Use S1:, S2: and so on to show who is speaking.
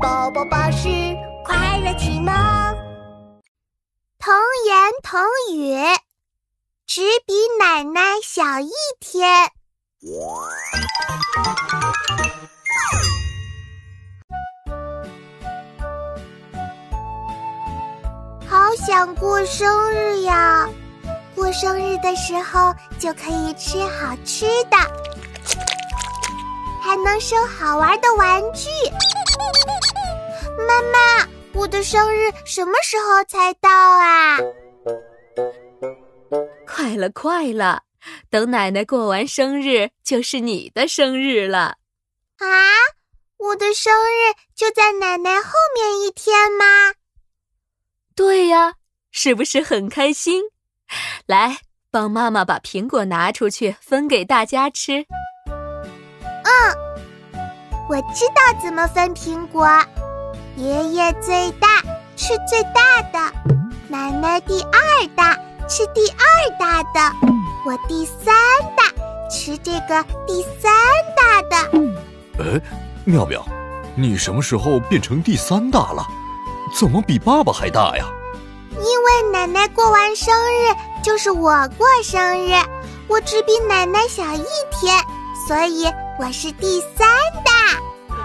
S1: 宝宝巴士快乐启蒙，
S2: 童言童语，只比奶奶小一天。好想过生日呀！过生日的时候就可以吃好吃的，还能收好玩的玩具。妈妈，我的生日什么时候才到啊？
S3: 快了，快了，等奶奶过完生日就是你的生日了。啊，
S2: 我的生日就在奶奶后面一天吗？
S3: 对呀，是不是很开心？来，帮妈妈把苹果拿出去分给大家吃。
S2: 嗯，我知道怎么分苹果。爷爷最大，吃最大的；奶奶第二大，吃第二大的；我第三大，吃这个第三大的。
S4: 哎，妙妙，你什么时候变成第三大了？怎么比爸爸还大呀？
S2: 因为奶奶过完生日就是我过生日，我只比奶奶小一天，所以我是第三大。